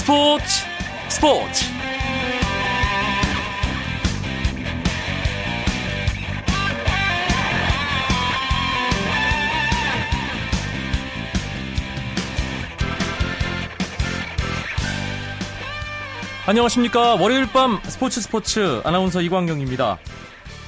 스포츠 스포츠. 안녕하십니까. 월요일 밤 스포츠 스포츠 아나운서 이광경입니다.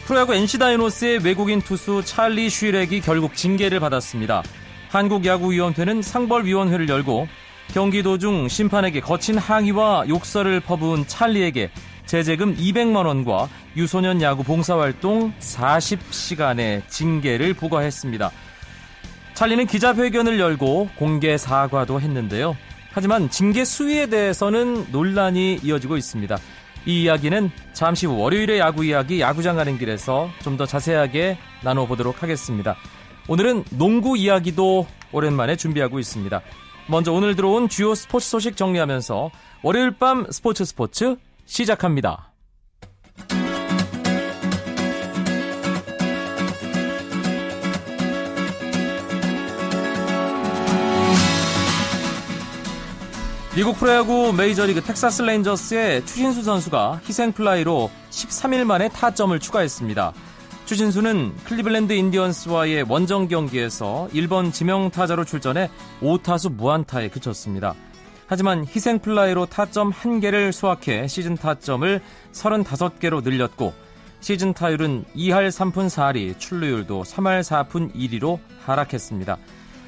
프로야구 NC 다이노스의 외국인 투수 찰리 슈렉이 결국 징계를 받았습니다. 한국야구위원회는 상벌위원회를 열고 경기 도중 심판에게 거친 항의와 욕설을 퍼부은 찰리에게 제재금 200만 원과 유소년 야구 봉사활동 40시간의 징계를 부과했습니다. 찰리는 기자회견을 열고 공개 사과도 했는데요. 하지만 징계 수위에 대해서는 논란이 이어지고 있습니다. 이 이야기는 잠시 후 월요일의 야구 이야기 야구장 가는 길에서 좀 더 자세하게 나눠보도록 하겠습니다. 오늘은 농구 이야기도 오랜만에 준비하고 있습니다. 먼저 오늘 들어온 주요 스포츠 소식 정리하면서 월요일 밤 스포츠 스포츠 시작합니다. 미국 프로야구 메이저리그 텍사스 레인저스의 추신수 선수가 희생플라이로 13일 만에 타점을 추가했습니다. 추신수는 클리블랜드 인디언스와의 원정 경기에서 1번 지명타자로 출전해 5타수 무안타에 그쳤습니다. 하지만 희생플라이로 타점 1개를 수확해 시즌 타점을 35개로 늘렸고 시즌 타율은 2할 3푼 4리, 출루율도 3할 4푼 1리로 하락했습니다.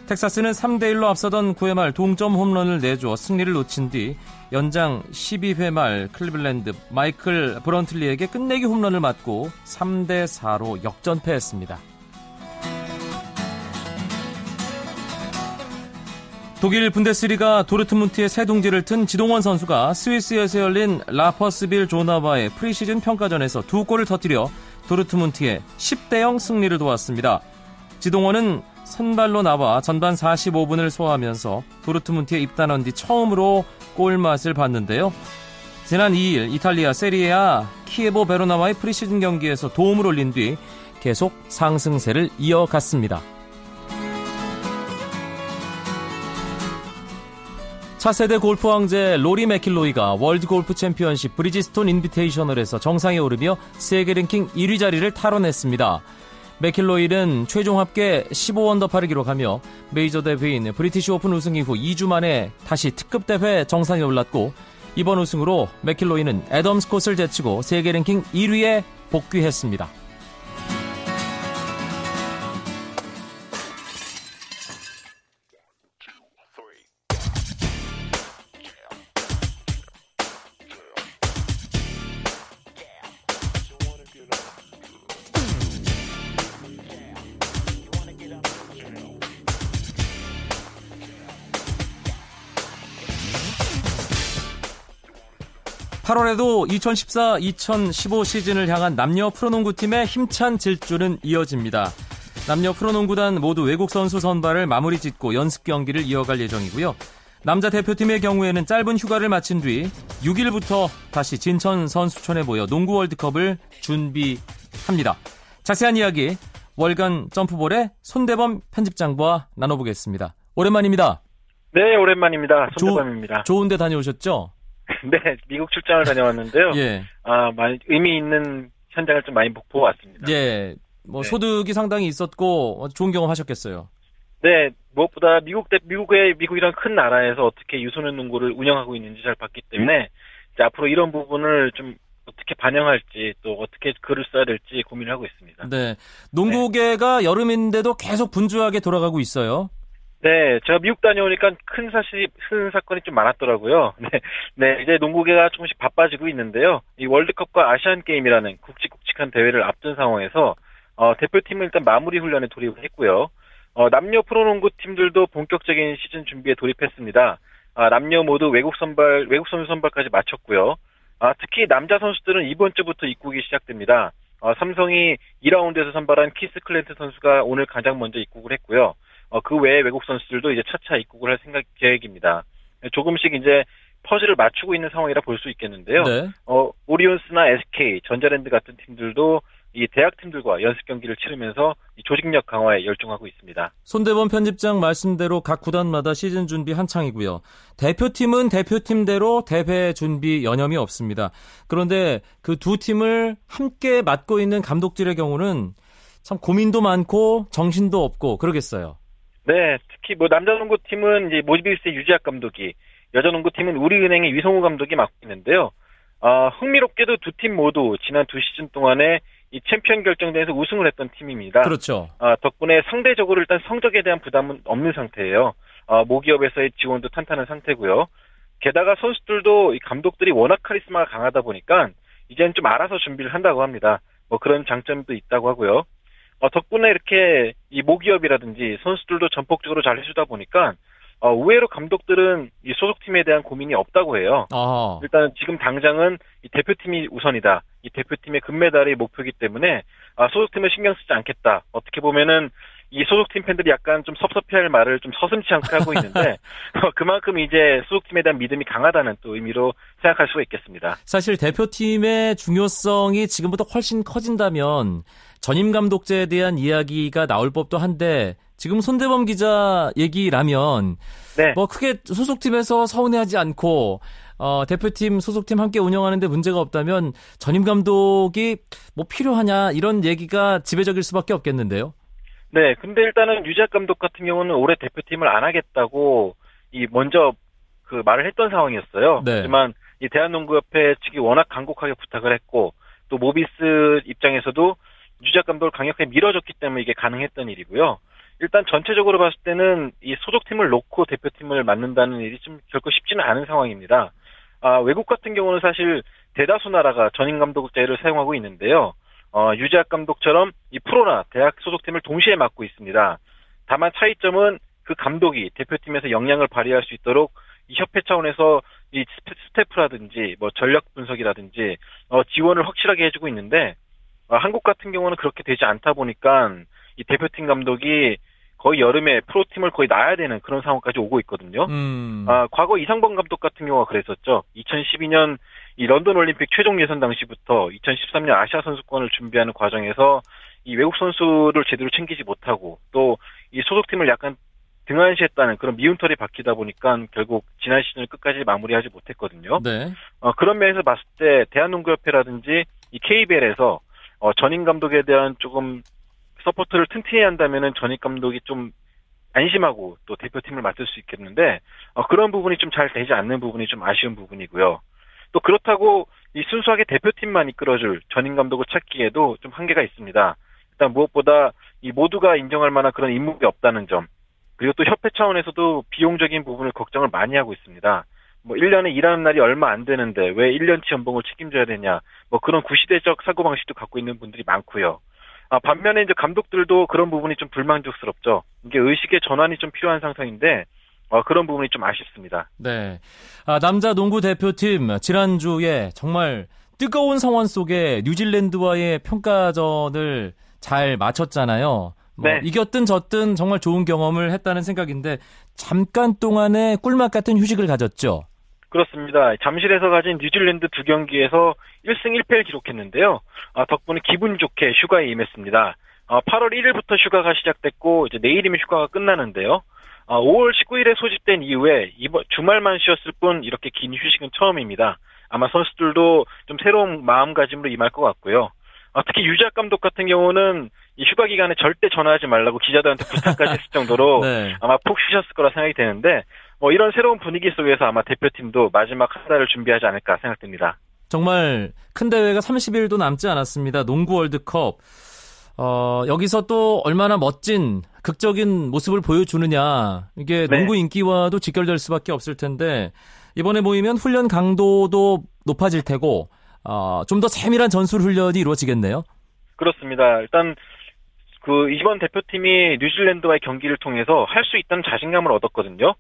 텍사스는 3대1로 앞서던 9회 말 동점 홈런을 내줘 승리를 놓친 뒤 연장 12회 말 클리블랜드 마이클 브랜틀리에게 끝내기 홈런을 맞고 3대4로 역전패했습니다. 독일 분데스리가 도르트문트의 새 둥지를 튼 지동원 선수가 스위스에서 열린 라퍼스빌 조나바의 프리시즌 평가전에서 두 골을 터뜨려 도르트문트의 10대0 승리를 도왔습니다. 지동원은 선발로 나와 전반 45분을 소화하면서 도르트문트에 입단한 뒤 처음으로 골맛을 봤는데요. 지난 2일 이탈리아 세리에아 키에보 베로나와의 프리시즌 경기에서 도움을 올린 뒤 계속 상승세를 이어갔습니다. 차세대 골프 황제 로리 맥킬로이가 월드 골프 챔피언십 브리지스톤 인비테이셔널에서 정상에 오르며 세계 랭킹 1위 자리를 탈환했습니다. 맥킬로이는 최종 합계 15언더파를 기록하며 메이저 대회인 브리티시 오픈 우승 이후 2주 만에 다시 특급 대회 정상에 올랐고 이번 우승으로 맥킬로이는 애덤 스콧을 제치고 세계 랭킹 1위에 복귀했습니다. (8월에도) 2014-2015 시즌을 향한 남녀 프로농구팀의 힘찬 질주는 이어집니다. 남녀 프로농구단 모두 외국 선수 선발을 마무리 짓고 연습 경기를 이어갈 예정이고요. 남자 대표팀의 경우에는 짧은 휴가를 마친 뒤 6일부터 다시 진천 선수촌에 모여 농구 월드컵을 준비합니다. 자세한 이야기 월간 점프볼의 손대범 편집장과 나눠보겠습니다. 오랜만입니다. 네, 오랜만입니다. 손대범입니다. 조, 좋은 데 다녀오셨죠? 네, 미국 출장을 다녀왔는데요. 예. 아, 많이 의미 있는 현장을 좀 많이 보고 왔습니다. 예. 뭐 네. 소득이 상당히 있었고 좋은 경험 하셨겠어요. 네, 무엇보다 미국 대 미국의 미국이란 큰 나라에서 어떻게 유소년 농구를 운영하고 있는지 잘 봤기 때문에 이제 앞으로 이런 부분을 좀 어떻게 반영할지 또 어떻게 글을 써야 될지 고민을 하고 있습니다. 네, 농구계가 네. 여름인데도 계속 분주하게 돌아가고 있어요. 네, 제가 미국 다녀오니까 큰 사실, 큰 사건이 좀 많았더라고요. 네, 네, 이제 농구계가 조금씩 바빠지고 있는데요. 이 월드컵과 아시안 게임이라는 굵직굵직한 대회를 앞둔 상황에서 어, 대표팀은 일단 마무리 훈련에 돌입을 했고요. 어, 남녀 프로농구 팀들도 본격적인 시즌 준비에 돌입했습니다. 아, 남녀 모두 외국 선발, 외국 선수 선발까지 마쳤고요. 아, 특히 남자 선수들은 이번 주부터 입국이 시작됩니다. 어, 삼성이 2라운드에서 선발한 키스 클랜턴 선수가 오늘 가장 먼저 입국을 했고요. 어, 그 외에 외국 선수들도 이제 차차 입국을 할 생각 계획입니다. 조금씩 이제 퍼즐을 맞추고 있는 상황이라 볼 수 있겠는데요. 네. 어, 오리온스나 SK, 전자랜드 같은 팀들도 이 대학 팀들과 연습 경기를 치르면서 조직력 강화에 열중하고 있습니다. 손대범 편집장 말씀대로 각 구단마다 시즌 준비 한창이고요. 대표팀은 대표팀대로 대회 준비 여념이 없습니다. 그런데 그 두 팀을 함께 맡고 있는 감독들의 경우는 참 고민도 많고 정신도 없고 그러겠어요. 네, 특히 뭐 남자 농구 팀은 이제 모비스의 유지학 감독이, 여자 농구 팀은 우리은행의 위성우 감독이 맡고 있는데요. 어, 흥미롭게도 두 팀 모두 지난 두 시즌 동안에 이 챔피언 결정전에서 우승을 했던 팀입니다. 그렇죠. 어, 덕분에 상대적으로 일단 성적에 대한 부담은 없는 상태예요. 어, 모기업에서의 지원도 탄탄한 상태고요. 게다가 선수들도 이 감독들이 워낙 카리스마가 강하다 보니까 이제는 좀 알아서 준비를 한다고 합니다. 뭐 그런 장점도 있다고 하고요. 어, 덕분에 이렇게 이 모기업이라든지 선수들도 전폭적으로 잘 해주다 보니까 어, 의외로 감독들은 이 소속팀에 대한 고민이 없다고 해요. 아. 일단 지금 당장은 이 대표팀이 우선이다. 이 대표팀의 금메달이 목표이기 때문에 아, 소속팀을 신경 쓰지 않겠다. 어떻게 보면은 이 소속팀 팬들이 약간 좀 섭섭해할 말을 좀 서슴치 않게 하고 있는데 어, 그만큼 이제 소속팀에 대한 믿음이 강하다는 또 의미로 생각할 수가 있겠습니다. 사실 대표팀의 중요성이 지금보다 훨씬 커진다면 전임 감독제에 대한 이야기가 나올 법도 한데 지금 손대범 기자 얘기라면 네. 뭐 크게 소속팀에서 서운해하지 않고 어, 대표팀 소속팀 함께 운영하는데 문제가 없다면 전임 감독이 뭐 필요하냐 이런 얘기가 지배적일 수밖에 없겠는데요. 네, 근데 일단은 유작 감독 같은 경우는 올해 대표팀을 안 하겠다고 이 먼저 그 말을 했던 상황이었어요. 네. 하지만 이 대한농구협회 측이 워낙 강곡하게 부탁을 했고 또 모비스 입장에서도 유작 감독을 강력하게 밀어줬기 때문에 이게 가능했던 일이고요. 일단 전체적으로 봤을 때는 이 소속팀을 놓고 대표팀을 맡는다는 일이 좀 결코 쉽지는 않은 상황입니다. 아, 외국 같은 경우는 사실 대다수 나라가 전임 감독제를 사용하고 있는데요. 어, 유재학 감독처럼 이 프로나 대학 소속팀을 동시에 맡고 있습니다. 다만 차이점은 그 감독이 대표팀에서 역량을 발휘할 수 있도록 이 협회 차원에서 이 스태프라든지 뭐 전력 분석이라든지 어, 지원을 확실하게 해주고 있는데 어, 한국 같은 경우는 그렇게 되지 않다 보니까 이 대표팀 감독이 거의 여름에 프로팀을 거의 놔야 되는 그런 상황까지 오고 있거든요. 음. 아, 과거 이상범 감독 같은 경우가 그랬었죠. 2012년 이 런던 올림픽 최종 예선 당시부터 2013년 아시아 선수권을 준비하는 과정에서 이 외국 선수를 제대로 챙기지 못하고 또 이 소속팀을 약간 등한시했다는 그런 미운털이 박히다 보니까 결국 지난 시즌을 끝까지 마무리하지 못했거든요. 네. 어, 그런 면에서 봤을 때 대한농구협회라든지 이 KBL에서 어, 전임 감독에 대한 조금 support를 튼튼히 한다면은 전임 감독이 좀 안심하고 또 대표팀을 맡을 수 있겠는데 어, 그런 부분이 좀 잘 되지 않는 부분이 좀 아쉬운 부분이고요. 또 그렇다고 이 순수하게 대표팀만 이끌어줄 전임 감독을 찾기에도 좀 한계가 있습니다. 일단 무엇보다 이 모두가 인정할 만한 그런 인물이 없다는 점, 그리고 또 협회 차원에서도 비용적인 부분을 걱정을 많이 하고 있습니다. 뭐 1년에 일하는 날이 얼마 안 되는데 왜 1년치 연봉을 책임져야 되냐, 뭐 그런 구시대적 사고방식도 갖고 있는 분들이 많고요. 아, 반면에 이제 감독들도 그런 부분이 좀 불만족스럽죠. 이게 의식의 전환이 좀 필요한 상황인데, 어, 그런 부분이 좀 아쉽습니다. 네. 아, 남자 농구 대표팀 지난주에 정말 뜨거운 상황 속에 뉴질랜드와의 평가전을 잘 마쳤잖아요. 뭐 네. 이겼든 졌든 정말 좋은 경험을 했다는 생각인데 잠깐 동안의 꿀맛 같은 휴식을 가졌죠. 그렇습니다. 잠실에서 가진 뉴질랜드 두 경기에서 1승 1패를 기록했는데요. 아, 덕분에 기분 좋게 휴가에 임했습니다. 아, 8월 1일부터 휴가가 시작됐고 이제 내일이면 휴가가 끝나는데요. 아, 5월 19일에 소집된 이후에 이번 주말만 쉬었을 뿐 이렇게 긴 휴식은 처음입니다. 아마 선수들도 좀 새로운 마음가짐으로 임할 것 같고요. 아, 특히 유작 감독 같은 경우는 이 휴가 기간에 절대 전화하지 말라고 기자들한테 부탁까지 했을 정도로 네. 아마 푹 쉬셨을 거라 생각이 되는데 뭐 이런 새로운 분위기 속에서 아마 대표팀도 마지막 한 달을 준비하지 않을까 생각됩니다. 정말 큰 대회가 30일도 남지 않았습니다. 농구 월드컵. 어, 여기서 또 얼마나 멋진 극적인 모습을 보여주느냐. 이게 네. 농구 인기와도 직결될 수밖에 없을 텐데 이번에 모이면 훈련 강도도 높아질 테고 어, 좀 더 세밀한 전술 훈련이 이루어지겠네요. 그렇습니다. 일단 그 이번 대표팀이 뉴질랜드와의 경기를 통해서 할 수 있다는 자신감을 얻었거든요.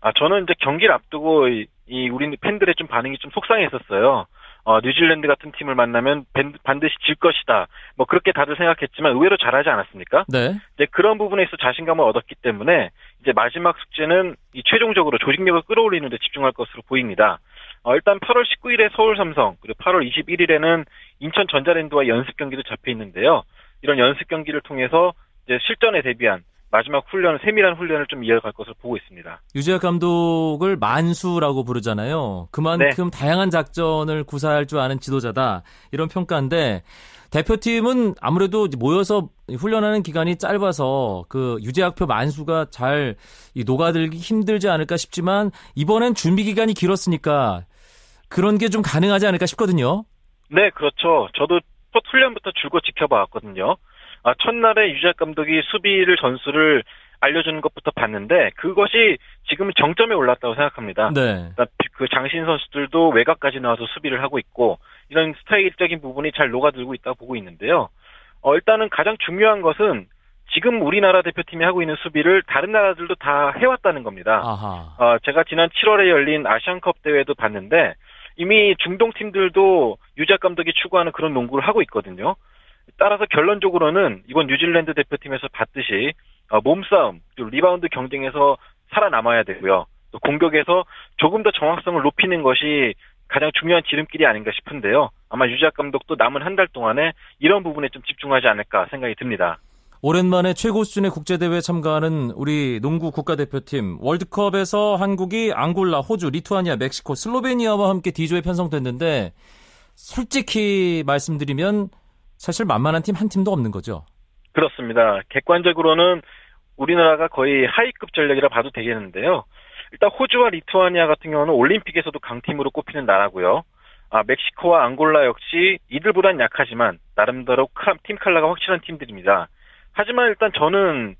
아 저는 이제 경기를 앞두고 이, 이 우리 팬들의 좀 반응이 좀 속상했었어요. 어, 뉴질랜드 같은 팀을 만나면 반드시 질 것이다. 뭐 그렇게 다들 생각했지만 의외로 잘하지 않았습니까? 네. 이제 그런 부분에서 자신감을 얻었기 때문에 이제 마지막 숙제는 이 최종적으로 조직력을 끌어올리는 데 집중할 것으로 보입니다. 어, 일단 8월 19일에 서울 삼성, 그리고 8월 21일에는 인천 전자랜드와 연습 경기도 잡혀 있는데요. 이런 연습 경기를 통해서 이제 실전에 대비한 마지막 훈련, 세밀한 훈련을 좀 이어갈 것을 보고 있습니다. 유재학 감독을 만수라고 부르잖아요. 그만큼 네. 다양한 작전을 구사할 줄 아는 지도자다. 이런 평가인데 대표팀은 아무래도 모여서 훈련하는 기간이 짧아서 그 유재학표 만수가 잘 녹아들기 힘들지 않을까 싶지만 이번엔 준비 기간이 길었으니까 그런 게 좀 가능하지 않을까 싶거든요. 네, 그렇죠. 저도 첫 훈련부터 줄곧 지켜봐 왔거든요. 아, 첫날에 유재학 감독이 수비를 전술을 알려주는 것부터 봤는데 그것이 지금 정점에 올랐다고 생각합니다. 네. 그러니까 그 장신 선수들도 외곽까지 나와서 수비를 하고 있고 이런 스타일적인 부분이 잘 녹아들고 있다고 보고 있는데요. 어, 일단은 가장 중요한 것은 지금 우리나라 대표팀이 하고 있는 수비를 다른 나라들도 다 해왔다는 겁니다. 어, 제가 지난 7월에 열린 아시안컵 대회도 봤는데 이미 중동 팀들도 유재학 감독이 추구하는 그런 농구를 하고 있거든요. 따라서 결론적으로는 이번 뉴질랜드 대표팀에서 봤듯이 어, 몸싸움, 리바운드 경쟁에서 살아남아야 되고요. 또 공격에서 조금 더 정확성을 높이는 것이 가장 중요한 지름길이 아닌가 싶은데요. 아마 유재학 감독도 남은 한 달 동안에 이런 부분에 좀 집중하지 않을까 생각이 듭니다. 오랜만에 최고 수준의 국제대회에 참가하는 우리 농구 국가대표팀 월드컵에서 한국이 앙골라, 호주, 리투아니아, 멕시코, 슬로베니아와 함께 D조에 편성됐는데 솔직히 말씀드리면 사실 만만한 팀 한 팀도 없는 거죠. 그렇습니다. 객관적으로는 우리나라가 거의 하위급 전력이라 봐도 되겠는데요. 일단 호주와 리투아니아 같은 경우는 올림픽에서도 강팀으로 꼽히는 나라고요. 아, 멕시코와 앙골라 역시 이들보단 약하지만 나름대로 팀 칼라가 확실한 팀들입니다. 하지만 일단 저는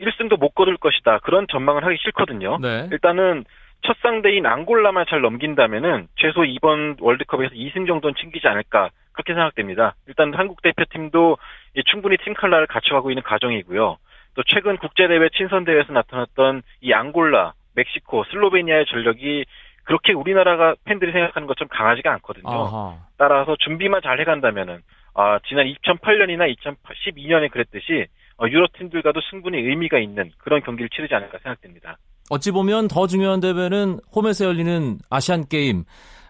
1승도 못 거둘 것이다. 그런 전망을 하기 싫거든요. 네. 일단은 첫 상대인 앙골라만 잘 넘긴다면은 최소 이번 월드컵에서 2승 정도는 챙기지 않을까 그렇게 생각됩니다. 일단 한국 대표팀도 충분히 팀 칼라를 갖춰가고 있는 과정이고요. 또 최근 국제대회 친선대회에서 나타났던 이 앙골라, 멕시코, 슬로베니아의 전력이 그렇게 우리나라가 팬들이 생각하는 것처럼 강하지가 않거든요. 아하. 따라서 준비만 잘 해간다면은 아, 지난 2008년이나 2012년에 그랬듯이 어, 유럽 팀들과도 충분히 의미가 있는 그런 경기를 치르지 않을까 생각됩니다. 어찌 보면 더 중요한 대회는 홈에서 열리는 아시안 게임.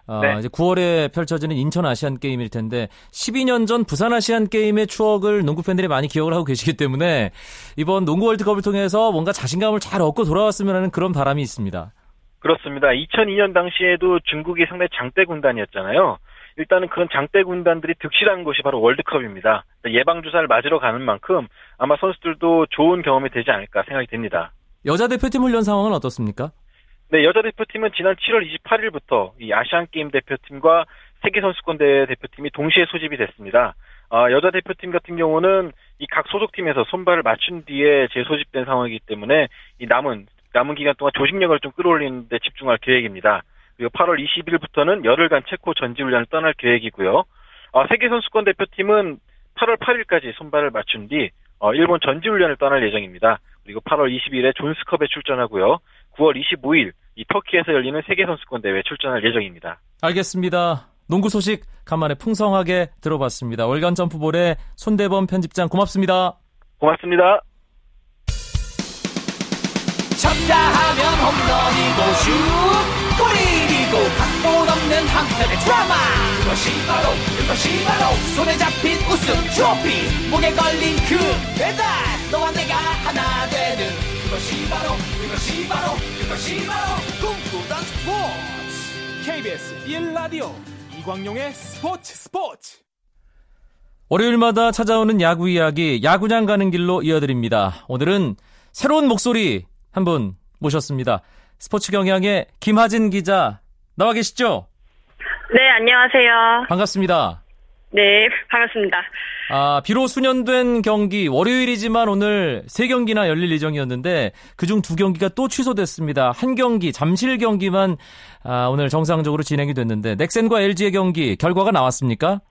어, 네. 이제 9월에 펼쳐지는 인천 아시안 게임일 텐데 12년 전 부산 아시안 게임의 추억을 농구 팬들이 많이 기억을 하고 계시기 때문에 이번 농구 월드컵을 통해서 뭔가 자신감을 잘 얻고 돌아왔으면 하는 그런 바람이 있습니다. 그렇습니다. 2002년 당시에도 중국이 상당히 장대 군단이었잖아요. 일단은 그런 장대 군단들이 득실한 곳이 바로 월드컵입니다. 예방 주사를 맞으러 가는 만큼 아마 선수들도 좋은 경험이 되지 않을까 생각이 됩니다. 여자 대표팀 훈련 상황은 어떻습니까? 네, 여자 대표팀은 지난 7월 28일부터 이 아시안 게임 대표팀과 세계 선수권 대회 대표팀이 동시에 소집이 됐습니다. 어, 여자 대표팀 같은 경우는 이 각 소속팀에서 손발을 맞춘 뒤에 재소집된 상황이기 때문에 이 남은 남은 기간 동안 조직력을 좀 끌어올리는 데 집중할 계획입니다. 그리고 8월 20일부터는 열흘간 체코 전지훈련을 떠날 계획이고요. 어, 세계 선수권 대표팀은 8월 8일까지 손발을 맞춘 뒤 어, 일본 전지훈련을 떠날 예정입니다. 그리고 8월 20일에 존스컵에 출전하고요. 9월 25일 이 터키에서 열리는 세계 선수권 대회에 출전할 예정입니다. 알겠습니다. 농구 소식 간만에 풍성하게 들어봤습니다. 월간 점프볼의 손대범 편집장 고맙습니다. 고맙습니다. 쳤다 하면 홈런이고 슛 골이고 각본 없는 한편의 드라마. 그것이 바로 그것이 바로 손에 잡힌 우승 트로피. 목에 걸린 그 배달. 너와 내가 하나 되는 그것이 바로 그것이 바로 그것이 바로 꿈꾸던 스포츠. KBS 1라디오 이광용의 스포츠 스포츠. 월요일마다 찾아오는 야구 이야기 야구장 가는 길로 이어드립니다. 오늘은 새로운 목소리 한분 모셨습니다. 스포츠 경향의 김하진 기자 나와 계시죠? 네, 안녕하세요. 반갑습니다. 네, 반갑습니다. 아, 비록 수년된 경기 월요일이지만 오늘 세 경기나 열릴 예정이었는데 그중 두 경기가 또 취소됐습니다. 한 경기 잠실 경기만 아, 오늘 정상적으로 진행이 됐는데 넥센과 LG의 경기 결과가 나왔습니까?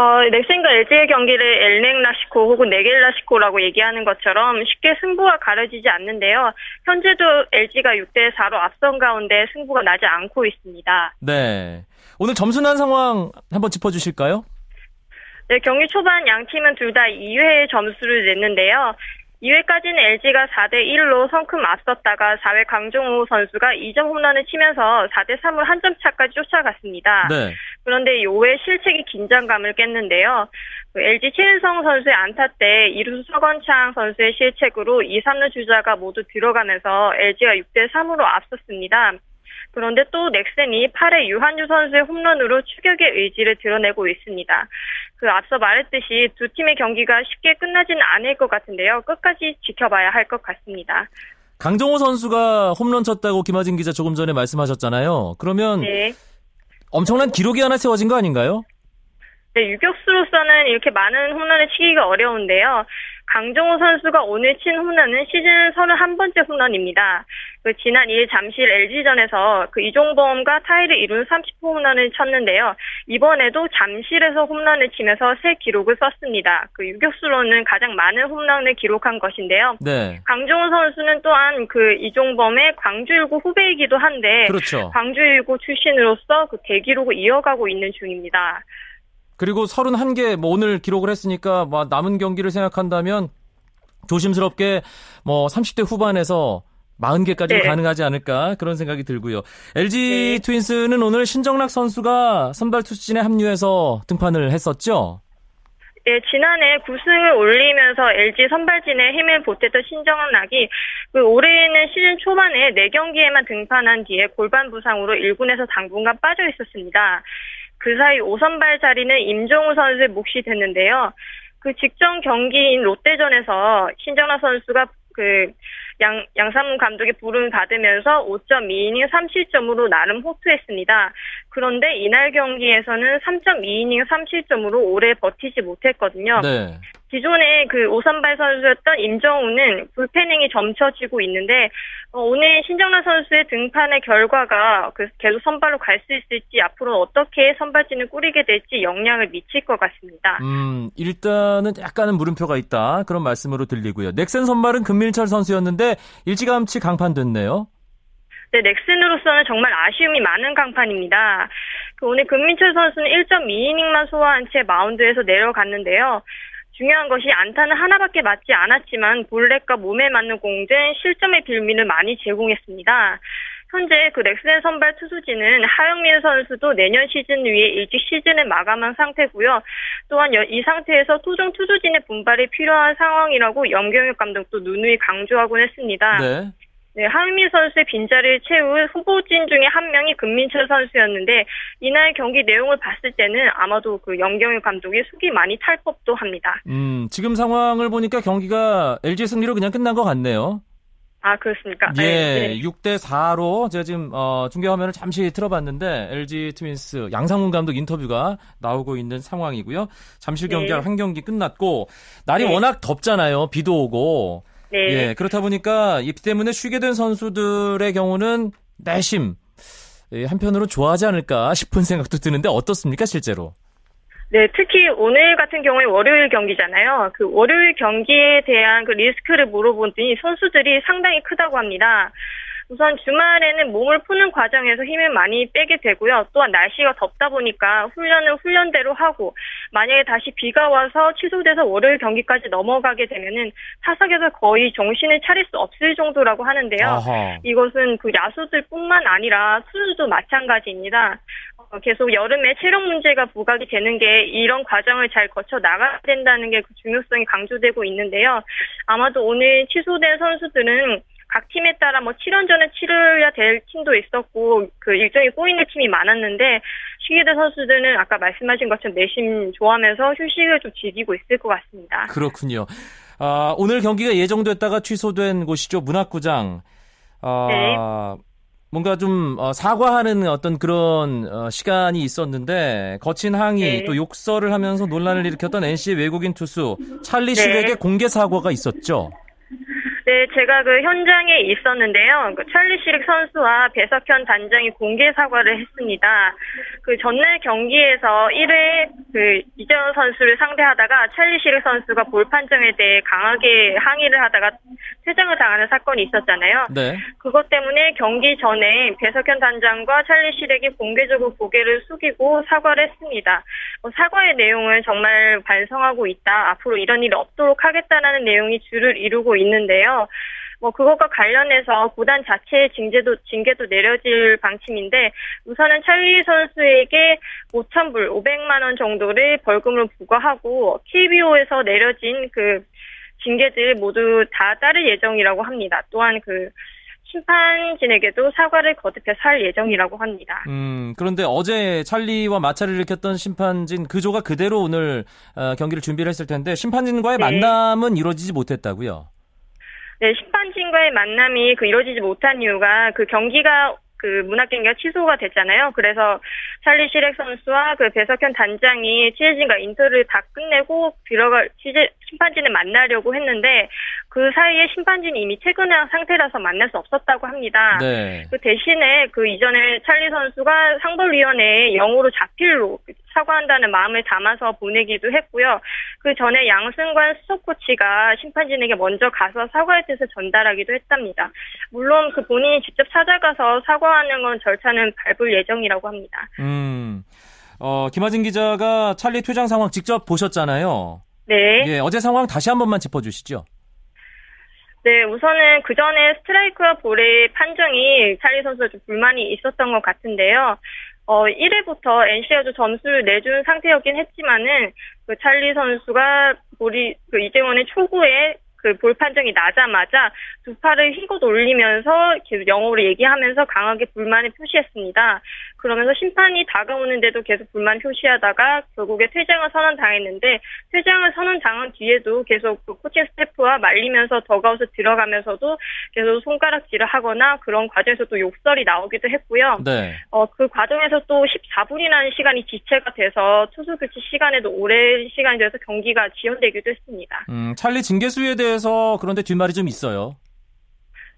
어, 넥센과 LG의 경기를 엘넥 라시코 혹은 네겔 라시코라고 얘기하는 것처럼 쉽게 승부가 가려지지 않는데요. 현재도 LG가 6대 4로 앞선 가운데 승부가 나지 않고 있습니다. 네. 오늘 점수 난 상황 한번 짚어 주실까요? 네, 경기 초반 양 팀은 둘 다 2회의 점수를 냈는데요. 2회까지는 LG가 4대 1로 성큼 앞섰다가 4회 강정호 선수가 2점 홈런을 치면서 4대 3으로 한 점 차까지 쫓아갔습니다. 네. 그런데 5회 실책이 긴장감을 깼는데요. 그 LG 최은성 선수의 안타 때 이루수 서건창 선수의 실책으로 2, 3루 주자가 모두 들어가면서 LG가 6대 3으로 앞섰습니다. 그런데 또 넥센이 8회 유한유 선수의 홈런으로 추격의 의지를 드러내고 있습니다. 그 앞서 말했듯이 두 팀의 경기가 쉽게 끝나지는 않을 것 같은데요. 끝까지 지켜봐야 할 것 같습니다. 강정호 선수가 홈런 쳤다고 김하진 기자 조금 전에 말씀하셨잖아요. 그러면 네. 엄청난 기록이 하나 세워진 거 아닌가요? 네, 유격수로서는 이렇게 많은 홈런을 치기가 어려운데요. 강정호 선수가 오늘 친 홈런은 시즌 31번째 홈런입니다. 그 지난 2일 잠실 LG전에서 그 이종범과 타이를 이룬 30호 홈런을 쳤는데요. 이번에도 잠실에서 홈런을 치면서 새 기록을 썼습니다. 그 유격수로는 가장 많은 홈런을 기록한 것인데요. 네. 강정호 선수는 또한 그 이종범의 광주일고 후배이기도 한데 그렇죠. 광주일고 출신으로서 그 대기록을 이어가고 있는 중입니다. 그리고 31개 뭐 오늘 기록을 했으니까 뭐 남은 경기를 생각한다면 조심스럽게 뭐 30대 후반에서 40개까지 네. 가능하지 않을까 그런 생각이 들고요. LG 네. 트윈스는 오늘 신정락 선수가 선발 투수진에 합류해서 등판을 했었죠. 네, 지난해 9승을 올리면서 LG 선발진에 힘을 보탰던 신정락이 그 올해에는 시즌 초반에 4경기에만 등판한 뒤에 골반 부상으로 1군에서 당분간 빠져 있었습니다. 그 사이 5선발 자리는 임종우 선수의 몫이 됐는데요. 그 직전 경기인 롯데전에서 신정락 선수가 그 양, 양상문 감독의 부름을 받으면서 5.2이닝 3실점으로 나름 호투했습니다. 그런데 이날 경기에서는 3.2이닝 3실점으로 오래 버티지 못했거든요. 네. 기존에 그 5선발 선수였던 임정우는 불펜행이 점쳐지고 있는데 어, 오늘 신정란 선수의 등판의 결과가 그 계속 선발로 갈 수 있을지 앞으로 어떻게 선발진을 꾸리게 될지 영향을 미칠 것 같습니다. 음, 일단은 약간은 물음표가 있다. 그런 말씀으로 들리고요. 넥센 선발은 금민철 선수였는데 일찌감치 강판됐네요. 네, 넥슨으로서는 정말 아쉬움이 많은 강판입니다. 그 오늘 금민철 선수는 1.2이닝만 소화한 채 마운드에서 내려갔는데요. 중요한 것이 안타는 하나밖에 맞지 않았지만 볼넷과 몸에 맞는 공등 실점의 빌미를 많이 제공했습니다. 현재 그 넥센 선발 투수진은 하영민 선수도 내년 시즌 위에 일찍 시즌을 마감한 상태고요. 또한 여- 이 상태에서 토종 투수진의 분발이 필요한 상황이라고 염경엽 감독도 누누이 강조하곤 했습니다. 네. 네, 하은미 선수의 빈자리를 채울 후보진 중에 한 명이 금민철 선수였는데 이날 경기 내용을 봤을 때는 아마도 그 염경유 감독이 속이 많이 탈 법도 합니다. 음, 지금 상황을 보니까 경기가 LG 승리로 그냥 끝난 것 같네요. 아 그렇습니까? 예, 네. 6대 4로 제가 지금 어, 중계 화면을 잠시 틀어봤는데 LG 트윈스 양상문 감독 인터뷰가 나오고 있는 상황이고요. 잠실 네. 경기 한 경기 끝났고 날이 네. 워낙 덥잖아요. 비도 오고. 네. 예, 그렇다 보니까 이비 때문에 쉬게 된 선수들의 경우는 내심 예, 한편으로 좋아하지 않을까 싶은 생각도 드는데 어떻습니까 실제로? 네, 특히 오늘 같은 경우에 월요일 경기잖아요. 그 월요일 경기에 대한 그 리스크를 물어보더니 선수들이 상당히 크다고 합니다. 우선 주말에는 몸을 푸는 과정에서 힘을 많이 빼게 되고요. 또한 날씨가 덥다 보니까 훈련은 훈련대로 하고 만약에 다시 비가 와서 취소돼서 월요일 경기까지 넘어가게 되면은 타석에서 거의 정신을 차릴 수 없을 정도라고 하는데요. 아하. 이것은 그 야수들뿐만 아니라 투수도 마찬가지입니다. 어, 계속 여름에 체력 문제가 부각이 되는 게 이런 과정을 잘 거쳐 나가야 된다는 게 그 중요성이 강조되고 있는데요. 아마도 오늘 취소된 선수들은 각 팀에 따라 뭐 7원전을 치러야 될 팀도 있었고 그 일정이 꼬이는 팀이 많았는데 된 선수들은 아까 말씀하신 것처럼 내심 좋아하면서 휴식을 좀 즐기고 있을 것 같습니다. 그렇군요. 아, 오늘 경기가 예정됐다가 취소된 곳이죠. 문학구장. 아, 네. 뭔가 좀 어, 사과하는 어떤 그런 어, 시간이 있었는데 거친 항의 네. 또 욕설을 하면서 논란을 일으켰던 NC의 외국인 투수 찰리 네. 슈렉의 공개 사과가 있었죠. 네, 제가 그 현장에 있었는데요. 그 찰리 시릭 선수와 배석현 단장이 공개 사과를 했습니다. 그 전날 경기에서 1회 그 이재현 선수를 상대하다가 찰리 시릭 선수가 볼 판정에 대해 강하게 항의를 하다가 퇴장을 당하는 사건이 있었잖아요. 네. 그것 때문에 경기 전에 배석현 단장과 찰리 시렉이 공개적으로 고개를 숙이고 사과를 했습니다. 뭐 사과의 내용을 정말 반성하고 있다. 앞으로 이런 일이 없도록 하겠다라는 내용이 줄을 이루고 있는데요. 뭐 그것과 관련해서 구단 자체의 징계도 징계도 내려질 방침인데 우선은 찰리 선수에게 5천 불, 500만 원 정도를 벌금을 부과하고 KBO에서 내려진 그 징계들 모두 다 따를 예정이라고 합니다. 또한 그 심판진에게도 사과를 거듭해서 할 예정이라고 합니다. 음, 그런데 어제 찰리와 마찰을 일으켰던 심판진 그조가 그대로 오늘 어, 경기를 준비를 했을 텐데 심판진과의 네. 만남은 이루어지지 못했다고요? 네, 심판진과의 만남이 그 이루어지지 못한 이유가 그 경기가 그 문학 경기가 취소가 됐잖아요. 그래서 찰리 시렉 선수와 그 배석현 단장이 취재진과 인터뷰를 다 끝내고 들어갈 취재 심판진을 만나려고 했는데 그 사이에 심판진이 이미 퇴근한 상태라서 만날 수 없었다고 합니다. 네. 그 대신에 그 이전에 찰리 선수가 상벌위원회에 영어로 자필로 사과한다는 마음을 담아서 보내기도 했고요. 그 전에 양승관 수석 코치가 심판진에게 먼저 가서 사과의 뜻을 전달하기도 했답니다. 물론 그 본인이 직접 찾아가서 사과하는 건 절차는 밟을 예정이라고 합니다. 음, 어, 김하진 기자가 찰리 퇴장 상황 직접 보셨잖아요. 네. 예, 어제 상황 다시 한 번만 짚어주시죠. 네, 우선은 그 전에 스트라이크와 볼의 판정이 찰리 선수가 좀 불만이 있었던 것 같은데요. 어, 1회부터 NC가 좀 점수를 내준 상태였긴 했지만은, 그 찰리 선수가 볼이, 그 이재원의 초구에 그 볼 판정이 나자마자 두 팔을 휘고 올리면서 계속 영어로 얘기하면서 강하게 불만을 표시했습니다. 그러면서 심판이 다가오는데도 계속 불만 표시하다가 결국에 퇴장을 선언당했는데 퇴장을 선언당한 뒤에도 계속 그 코칭 스태프와 말리면서 더가웃에 들어가면서도 계속 손가락질을 하거나 그런 과정에서 또 욕설이 나오기도 했고요. 네. 어, 그 과정에서 또 14분이라는 시간이 지체가 돼서 투수 교체 시간에도 오랜 시간이 돼서 경기가 지연되기도 했습니다. 음, 찰리 징계 수에 대해 서 그런데 뒷말이 좀 있어요.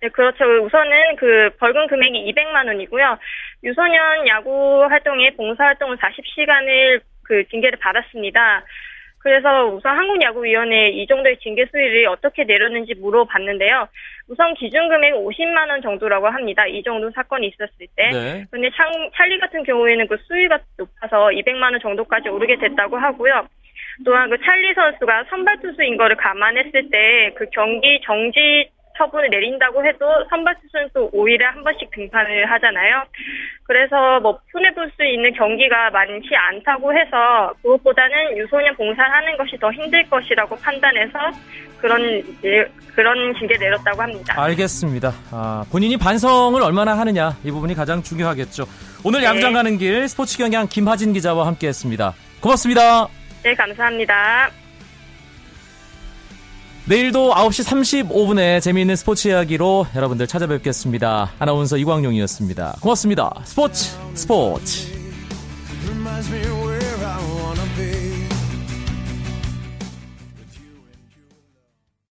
네, 그렇죠. 우선은 그 벌금 금액이 200만 원이고요. 유소년 야구 활동에 봉사 활동을 40시간을 그 징계를 받았습니다. 그래서 우선 한국야구위원회에 이 정도의 징계 수위를 어떻게 내렸는지 물어봤는데요. 우선 기준 금액 50만 원 정도라고 합니다. 이 정도 사건이 있었을 때. 네. 근데 참, 찰리 같은 경우에는 그 수위가 높아서 200만 원 정도까지 오르게 됐다고 하고요. 또한 그 찰리 선수가 선발 투수인 거를 감안했을 때 그 경기 정지 처분을 내린다고 해도 선발 투수는 또 5일에 한 번씩 등판을 하잖아요. 그래서 뭐 손해볼 수 있는 경기가 많지 않다고 해서 그것보다는 유소년 봉사를 하는 것이 더 힘들 것이라고 판단해서 그런 예, 그런 징계 내렸다고 합니다. 알겠습니다. 아, 본인이 반성을 얼마나 하느냐 이 부분이 가장 중요하겠죠. 오늘 네. 양장 가는 길 스포츠 경향 김하진 기자와 함께했습니다. 고맙습니다. 네, 감사합니다. 내일도 9시 35분에 재미있는 스포츠 이야기로 여러분들 찾아뵙겠습니다. 아나운서 이광용이었습니다. 고맙습니다. 스포츠 스포츠.